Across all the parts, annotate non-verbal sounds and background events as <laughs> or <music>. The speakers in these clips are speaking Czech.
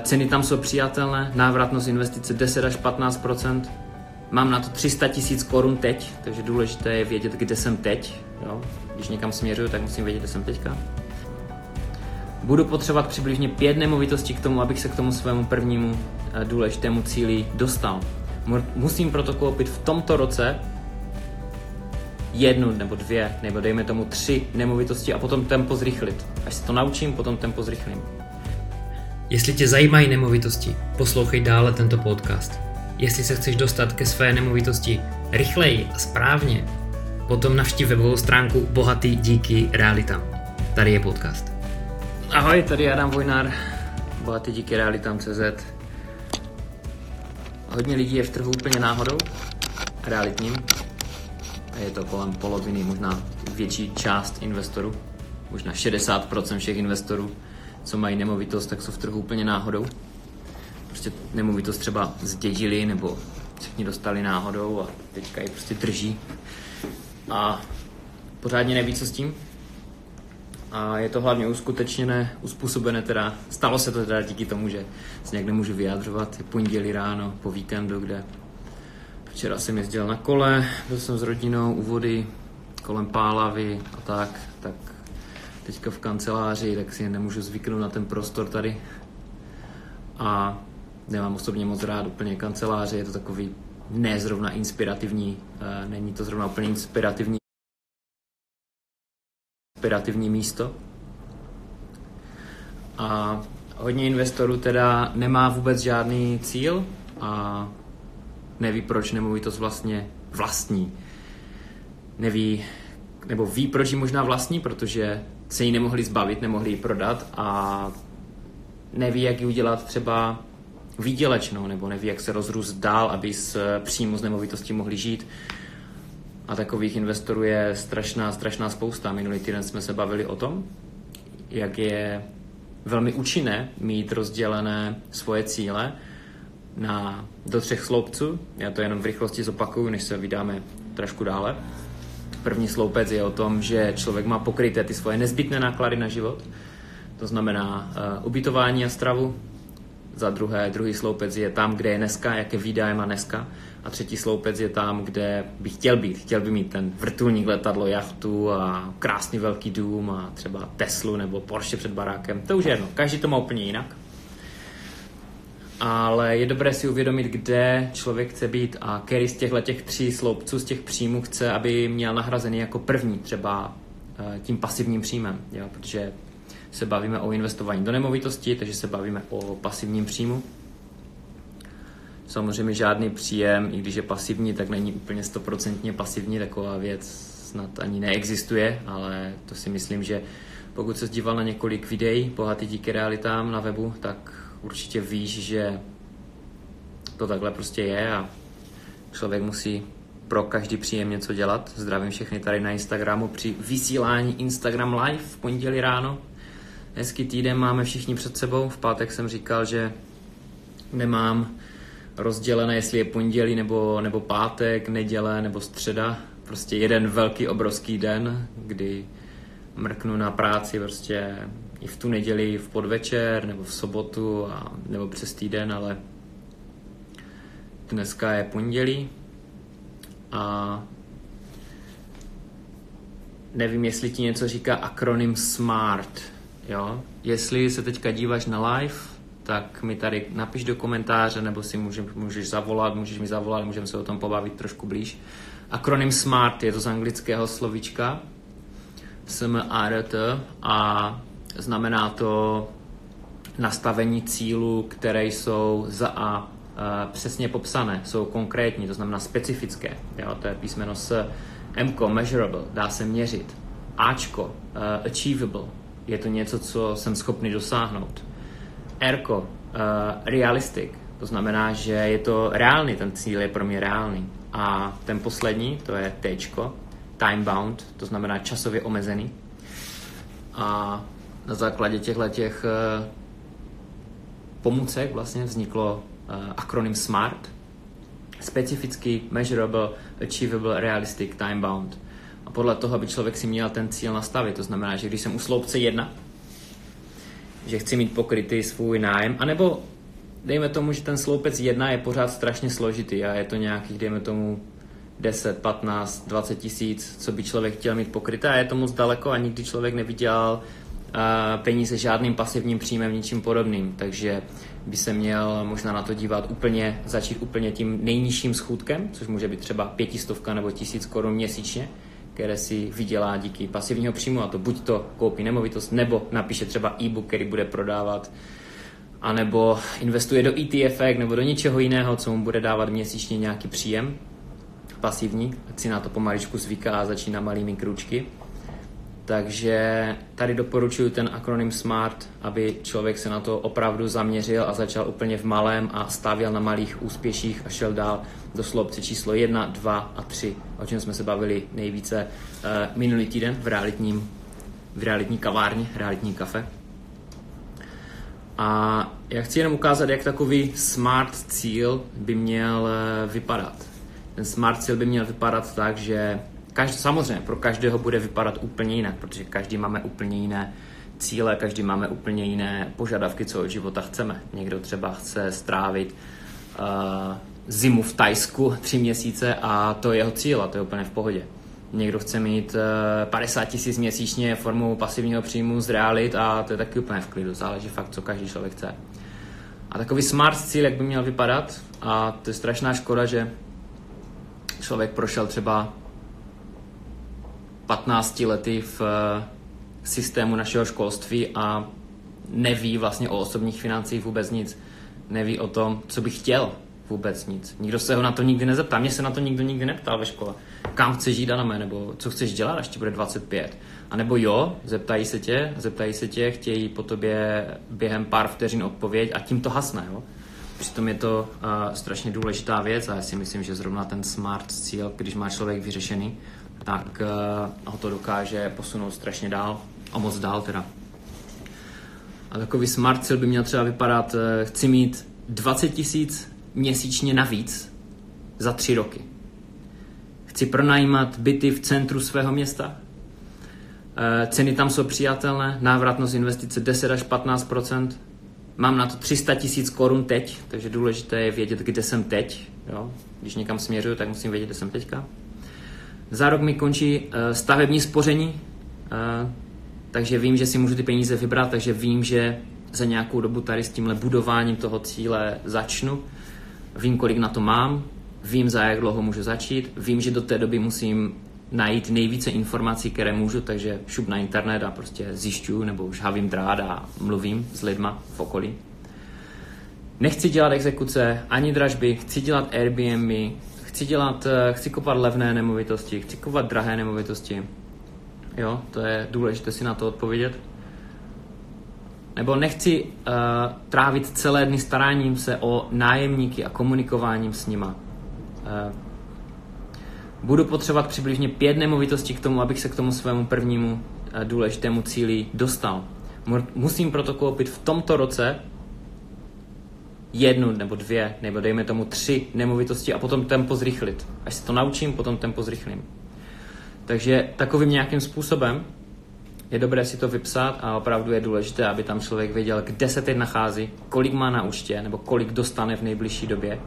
Ceny tam jsou přijatelné, návratnost investice 10 až 15% Mám na to 300 tisíc korun teď, takže důležité je vědět, kde jsem teď. Jo? Když někam směřuju, tak musím vědět, kde jsem teďka. Budu potřebovat přibližně pět nemovitostí k tomu, abych se k tomu svému prvnímu eh, důležitému cíli dostal. Musím proto koupit v tomto roce jednu nebo dvě, nebo dejme tomu tři nemovitosti a potom tempo zrychlit. Až se to naučím, potom tempo zrychlím. Jestli tě zajímají nemovitosti, poslouchej dále tento podcast. Jestli se chceš dostat ke své nemovitosti rychleji a správně, potom navštív webovou stránku Bohatý díky realitám. Tady je podcast. Ahoj, tady Adam Vojnár, Bohatý díky realitám CZ. Hodně lidí je v trhu úplně náhodou, realitním. A je to kolem poloviny, možná větší část investorů, možná 60% všech investorů, co mají nemovitost, tak jsou v trhu úplně náhodou. Prostě nemovitost třeba zdědili nebo ní dostali náhodou a teďka ji prostě drží. A pořádně neví, co s tím. A je to hlavně uskutečněné, uspůsobené teda, stalo se to teda díky tomu, že se nějak nemůžu vyjadřovat, je pondělí ráno po víkendu, kde včera jsem jezdil na kole, byl jsem s rodinou u vody, kolem Pálavy a tak, tak teďka v kanceláři, tak si nemůžu zvyknout na ten prostor tady. A nemám osobně moc rád úplně kanceláře, je to takový nezrovna inspirativní, uh, není to zrovna úplně inspirativní inspirativní místo. A hodně investorů teda nemá vůbec žádný cíl a neví, proč nemovitost vlastně vlastní. Neví, nebo ví, proč ji možná vlastní, protože se jí nemohli zbavit, nemohli ji prodat a neví, jak ji udělat třeba výdělečnou, nebo neví, jak se rozrůst dál, aby z příjmu z nemovitosti mohli žít. A takových investorů je strašná, strašná spousta. Minulý týden jsme se bavili o tom, jak je velmi účinné mít rozdělené svoje cíle na, do třech sloupců. Já to jenom v rychlosti zopakuju, než se vydáme trošku dále. První sloupec je o tom, že člověk má pokryté ty svoje nezbytné náklady na život, to znamená uh, ubytování a stravu, za druhé, druhý sloupec je tam, kde je dneska, jaké výdaje má dneska. A třetí sloupec je tam, kde by chtěl být. Chtěl by mít ten vrtulník, letadlo, jachtu a krásný velký dům a třeba Teslu nebo Porsche před barákem. To už je jedno. Každý to má úplně jinak. Ale je dobré si uvědomit, kde člověk chce být a který z těchto těch tří sloupců, z těch příjmů chce, aby měl nahrazený jako první, třeba eh, tím pasivním příjmem. Jo? Protože se bavíme o investování do nemovitosti, takže se bavíme o pasivním příjmu. Samozřejmě žádný příjem, i když je pasivní, tak není úplně stoprocentně pasivní, taková věc snad ani neexistuje, ale to si myslím, že pokud se díval na několik videí bohatý díky realitám na webu, tak určitě víš, že to takhle prostě je a člověk musí pro každý příjem něco dělat. Zdravím všechny tady na Instagramu při vysílání Instagram Live v pondělí ráno. Hezký týden máme všichni před sebou. V pátek jsem říkal, že nemám rozdělené, jestli je pondělí nebo, nebo pátek, neděle nebo středa. Prostě jeden velký obrovský den, kdy mrknu na práci prostě i v tu neděli v podvečer nebo v sobotu a, nebo přes týden, ale dneska je pondělí a nevím, jestli ti něco říká akronym SMART. Jo? Jestli se teďka díváš na live, tak mi tady napiš do komentáře, nebo si můžeš, můžeš zavolat, můžeš mi zavolat, můžeme se o tom pobavit trošku blíž. Akronym SMART je to z anglického slovíčka SMART a znamená to nastavení cílů, které jsou za a přesně popsané, jsou konkrétní, to znamená specifické. Jo? To je písmeno S, M, measurable, dá se měřit. Ačko, uh, achievable, je to něco, co jsem schopný dosáhnout. Erko, uh, realistic, to znamená, že je to reálný, ten cíl je pro mě reálný. A ten poslední, to je T, time bound, to znamená časově omezený. A na základě těchto těch uh, pomůcek vlastně vzniklo uh, akronym SMART, specificky, measurable, achievable, realistic, time bound. A podle toho, aby člověk si měl ten cíl nastavit. To znamená, že když jsem u sloupce 1, že chci mít pokrytý svůj nájem, anebo dejme tomu, že ten sloupec jedna je pořád strašně složitý a je to nějakých, dejme tomu, 10, 15, 20 tisíc, co by člověk chtěl mít pokryté a je to moc daleko a nikdy člověk neviděl peníze žádným pasivním příjmem, ničím podobným, takže by se měl možná na to dívat úplně, začít úplně tím nejnižším schůdkem, což může být třeba pětistovka nebo tisíc korun měsíčně, které si vydělá díky pasivního příjmu a to buď to koupí nemovitost, nebo napíše třeba e-book, který bude prodávat, anebo investuje do ETF nebo do něčeho jiného, co mu bude dávat měsíčně nějaký příjem pasivní, ať si na to pomaličku zvyká a začíná malými kručky. Takže tady doporučuji ten akronym SMART, aby člověk se na to opravdu zaměřil a začal úplně v malém a stavěl na malých úspěších a šel dál do sloupce číslo 1, 2 a 3, o čem jsme se bavili nejvíce uh, minulý týden v realitním v realitní kavárně, realitní kafe. A já chci jenom ukázat, jak takový smart cíl by měl eh, vypadat. Ten smart cíl by měl vypadat tak, že každý, samozřejmě pro každého bude vypadat úplně jinak, protože každý máme úplně jiné cíle, každý máme úplně jiné požadavky, co od života chceme. Někdo třeba chce strávit uh, zimu v Tajsku tři měsíce a to je jeho cíl a to je úplně v pohodě. Někdo chce mít uh, 50 tisíc měsíčně formou pasivního příjmu z realit a to je taky úplně v klidu, záleží fakt, co každý člověk chce. A takový smart cíl, jak by měl vypadat, a to je strašná škoda, že člověk prošel třeba 15 lety v eh, systému našeho školství a neví vlastně o osobních financích vůbec nic. Neví o tom, co by chtěl vůbec nic. Nikdo se ho na to nikdy nezeptá. Mě se na to nikdo nikdy neptal ve škole. Kam chceš jít, Aname, nebo co chceš dělat, až ti bude 25. A nebo jo, zeptají se tě, zeptají se tě, chtějí po tobě během pár vteřin odpověď a tím to hasne, jo. Přitom je to uh, strašně důležitá věc a já si myslím, že zrovna ten smart cíl, když má člověk vyřešený, tak uh, ho to dokáže posunout strašně dál a moc dál teda. A takový smart cíl by měl třeba vypadat, uh, chci mít 20 tisíc měsíčně navíc za tři roky. Chci pronajímat byty v centru svého města. Uh, ceny tam jsou přijatelné, návratnost investice 10 až 15 Mám na to 300 tisíc korun teď, takže důležité je vědět, kde jsem teď. Jo? Když někam směřuju, tak musím vědět, kde jsem teďka. Za rok mi končí uh, stavební spoření, uh, takže vím, že si můžu ty peníze vybrat, takže vím, že za nějakou dobu tady s tímhle budováním toho cíle začnu. Vím, kolik na to mám, vím, za jak dlouho můžu začít, vím, že do té doby musím najít nejvíce informací, které můžu, takže šup na internet a prostě zjišťuju nebo už havím drát a mluvím s lidma v okolí. Nechci dělat exekuce ani dražby, chci dělat Airbnb, chci dělat, eh, chci kopat levné nemovitosti, chci kopat drahé nemovitosti. Jo, to je důležité si na to odpovědět. Nebo nechci uh, trávit celé dny staráním se o nájemníky a komunikováním s nima. Uh, budu potřebovat přibližně pět nemovitostí k tomu, abych se k tomu svému prvnímu uh, důležitému cíli dostal. Musím proto koupit v tomto roce jednu nebo dvě, nebo dejme tomu tři nemovitosti a potom tempo zrychlit. Až se to naučím, potom tempo zrychlím. Takže takovým nějakým způsobem je dobré si to vypsat a opravdu je důležité, aby tam člověk věděl, kde se teď nachází, kolik má na účtě nebo kolik dostane v nejbližší době,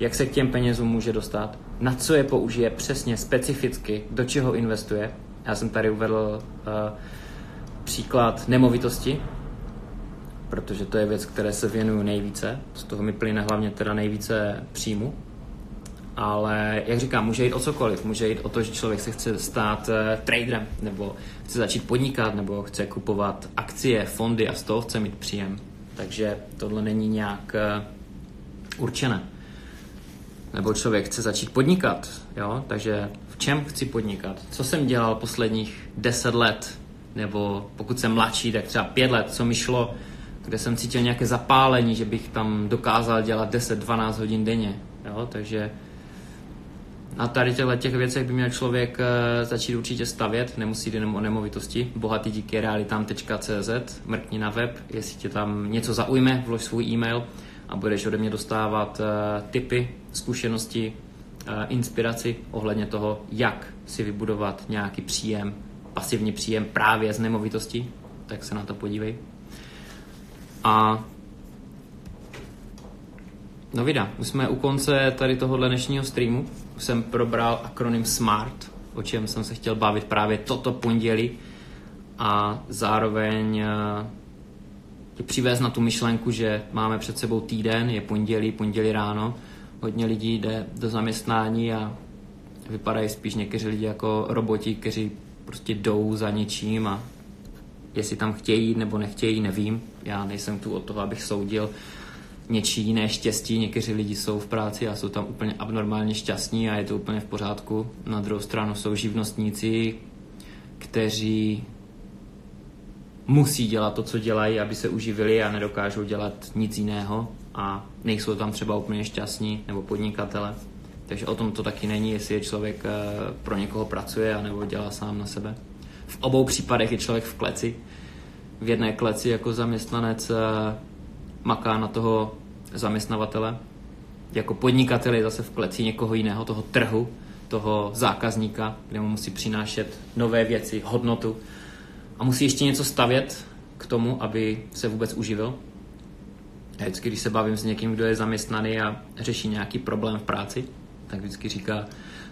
jak se k těm penězům může dostat, na co je použije přesně, specificky, do čeho investuje. Já jsem tady uvedl uh, příklad nemovitosti, protože to je věc, které se věnuju nejvíce. Z toho mi plyne hlavně teda nejvíce příjmu. Ale jak říkám, může jít o cokoliv. Může jít o to, že člověk se chce stát uh, traderem, nebo chce začít podnikat, nebo chce kupovat akcie, fondy a z toho chce mít příjem. Takže tohle není nějak uh, určené. Nebo člověk chce začít podnikat, jo? Takže v čem chci podnikat? Co jsem dělal posledních deset let? Nebo pokud jsem mladší, tak třeba pět let, co mi šlo, kde jsem cítil nějaké zapálení, že bych tam dokázal dělat 10-12 hodin denně. Jo? Takže na tady těchto těch věcech by měl člověk eh, začít určitě stavět, nemusí jít jenom o nemovitosti. Bohatý díky realitám.cz, mrkni na web, jestli tě tam něco zaujme, vlož svůj e-mail a budeš ode mě dostávat uh, tipy, zkušenosti, uh, inspiraci ohledně toho, jak si vybudovat nějaký příjem, pasivní příjem právě z nemovitosti, tak se na to podívej. A no vida, už jsme u konce tady tohohle dnešního streamu. Už jsem probral akronym SMART, o čem jsem se chtěl bavit právě toto pondělí a zároveň eh, tě přivést na tu myšlenku, že máme před sebou týden, je pondělí, pondělí ráno, hodně lidí jde do zaměstnání a vypadají spíš někteří lidi jako roboti, kteří prostě jdou za něčím a jestli tam chtějí nebo nechtějí, nevím. Já nejsem tu od toho, abych soudil něčí jiné štěstí. Někteří lidi jsou v práci a jsou tam úplně abnormálně šťastní a je to úplně v pořádku. Na druhou stranu jsou živnostníci, kteří musí dělat to, co dělají, aby se uživili a nedokážou dělat nic jiného a nejsou tam třeba úplně šťastní nebo podnikatele. Takže o tom to taky není, jestli je člověk eh, pro někoho pracuje nebo dělá sám na sebe. V obou případech je člověk v kleci. V jedné kleci jako zaměstnanec eh, maká na toho zaměstnavatele. Jako podnikatel je zase v kleci někoho jiného, toho trhu, toho zákazníka, kde mu musí přinášet nové věci, hodnotu a musí ještě něco stavět k tomu, aby se vůbec uživil. A vždycky, když se bavím s někým, kdo je zaměstnaný a řeší nějaký problém v práci, tak vždycky říká,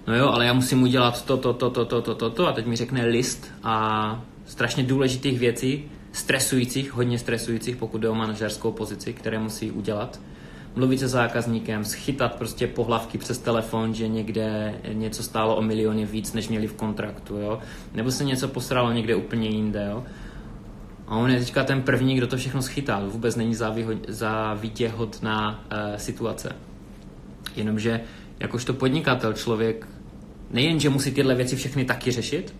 no jo, ale já musím udělat to, to, to, to, to, to, to, to a teď mi řekne list a strašně důležitých věcí, stresujících, hodně stresujících, pokud jde o manažerskou pozici, které musí udělat. Mluvit se zákazníkem, schytat prostě pohlavky přes telefon, že někde něco stálo o miliony víc, než měli v kontraktu, jo? nebo se něco posralo někde úplně jinde. Jo? A on je teďka ten první, kdo to všechno schytá. Vůbec není závítěhodná uh, situace. Jenomže jakožto podnikatel člověk nejen, že musí tyhle věci všechny taky řešit,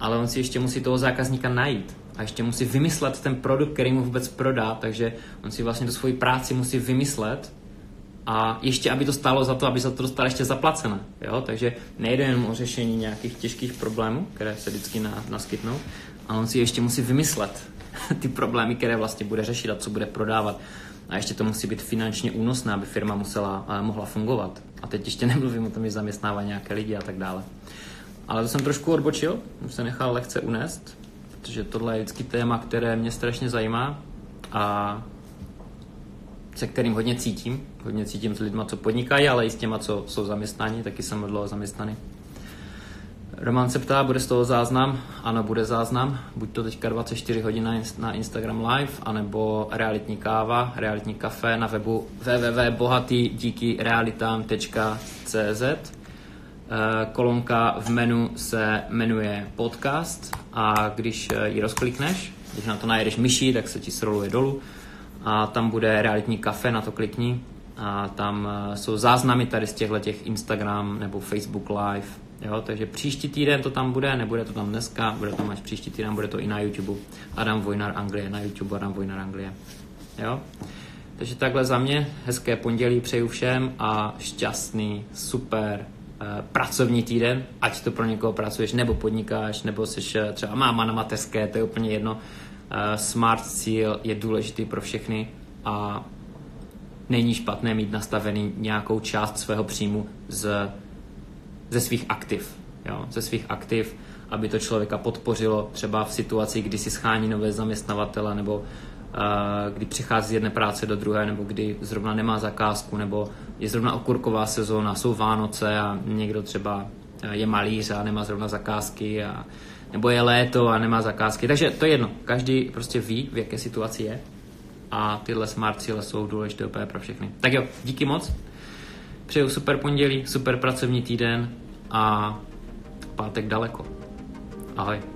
ale on si ještě musí toho zákazníka najít a ještě musí vymyslet ten produkt, který mu vůbec prodá, takže on si vlastně do svoji práci musí vymyslet a ještě, aby to stálo za to, aby se to dostalo ještě zaplacené. Jo? Takže nejde jen o řešení nějakých těžkých problémů, které se vždycky na, naskytnou, ale on si ještě musí vymyslet <laughs> ty problémy, které vlastně bude řešit a co bude prodávat. A ještě to musí být finančně únosné, aby firma musela, eh, mohla fungovat. A teď ještě <laughs> nemluvím o tom, že zaměstnává nějaké lidi a tak dále. Ale to jsem trošku odbočil, už se nechal lehce unést, protože tohle je vždycky téma, které mě strašně zajímá a se kterým hodně cítím. Hodně cítím s lidmi, co podnikají, ale i s těma, co jsou zaměstnaní, taky jsem dlouho zaměstnaný. Roman se ptá, bude z toho záznam? Ano, bude záznam. Buď to teďka 24 hodin na Instagram Live, anebo realitní káva, realitní kafe na webu www.bohatydíkyrealitám.cz eh, Kolonka v menu se jmenuje podcast a když eh, ji rozklikneš, když na to najedeš myší, tak se ti sroluje dolů a tam bude realitní kafe, na to klikni a tam eh, jsou záznamy tady z těchto těch Instagram nebo Facebook Live Jo, takže příští týden to tam bude, nebude to tam dneska, bude to až příští týden, bude to i na YouTube. Adam Vojnar Anglie, na YouTube Adam Vojnar Anglie. Jo? Takže takhle za mě, hezké pondělí přeju všem a šťastný, super eh, pracovní týden, ať to pro někoho pracuješ, nebo podnikáš, nebo jsi eh, třeba máma na mateřské, to je úplně jedno. Smart cíl je důležitý pro všechny a není špatné mít nastavený nějakou část svého příjmu z ze svých aktiv. Jo, ze svých aktiv, aby to člověka podpořilo třeba v situaci, kdy si schání nové zaměstnavatele, nebo uh, kdy přichází z jedné práce do druhé, nebo kdy zrovna nemá zakázku, nebo je zrovna okurková sezóna, jsou Vánoce a někdo třeba je malíř a nemá zrovna zakázky, a, nebo je léto a nemá zakázky. Takže to je jedno. Každý prostě ví, v jaké situaci je. A tyhle smart cíle jsou důležité pro všechny. Tak jo, díky moc. Přeju super pondělí, super pracovní týden a pátek daleko. Ahoj.